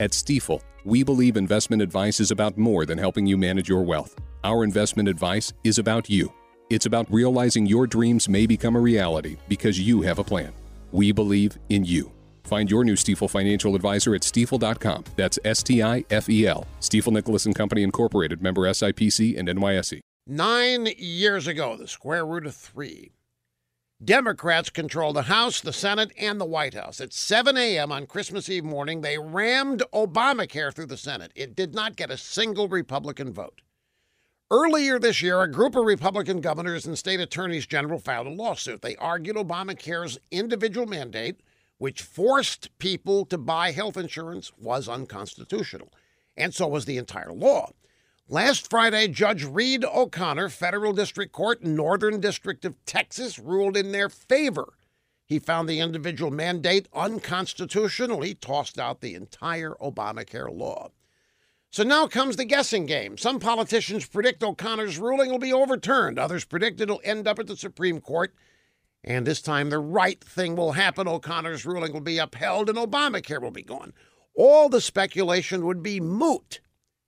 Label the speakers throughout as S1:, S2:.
S1: At Stifel, we believe investment advice is about more than helping you manage your wealth. Our investment advice is about you. It's about realizing your dreams may become a reality because you have a plan. We believe in you. Find your new Stifel financial advisor at stifel.com. That's S T I F E L. Stifel Nicolaus and Company Incorporated, member SIPC and NYSE.
S2: Nine years ago, the square root of three. Democrats control the House, the Senate, and the White House. At 7 a.m. on Christmas Eve morning, they rammed Obamacare through the Senate. It did not get a single Republican vote. Earlier this year, a group of Republican governors and state attorneys general filed a lawsuit. They argued Obamacare's individual mandate, which forced people to buy health insurance, was unconstitutional. And so was the entire law. Last Friday, Judge Reed O'Connor, Federal District Court, Northern District of Texas, ruled in their favor. He found the individual mandate unconstitutional. He tossed out the entire Obamacare law. So now comes the guessing game. Some politicians predict O'Connor's ruling will be overturned. Others predict it'll end up at the Supreme Court. And this time the right thing will happen. O'Connor's ruling will be upheld and Obamacare will be gone. All the speculation would be moot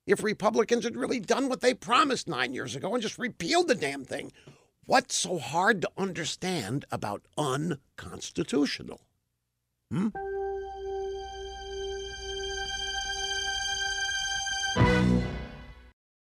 S2: if Republicans had really done what they promised nine years ago and just repealed the damn thing. What's so hard to understand about unconstitutional? Hmm?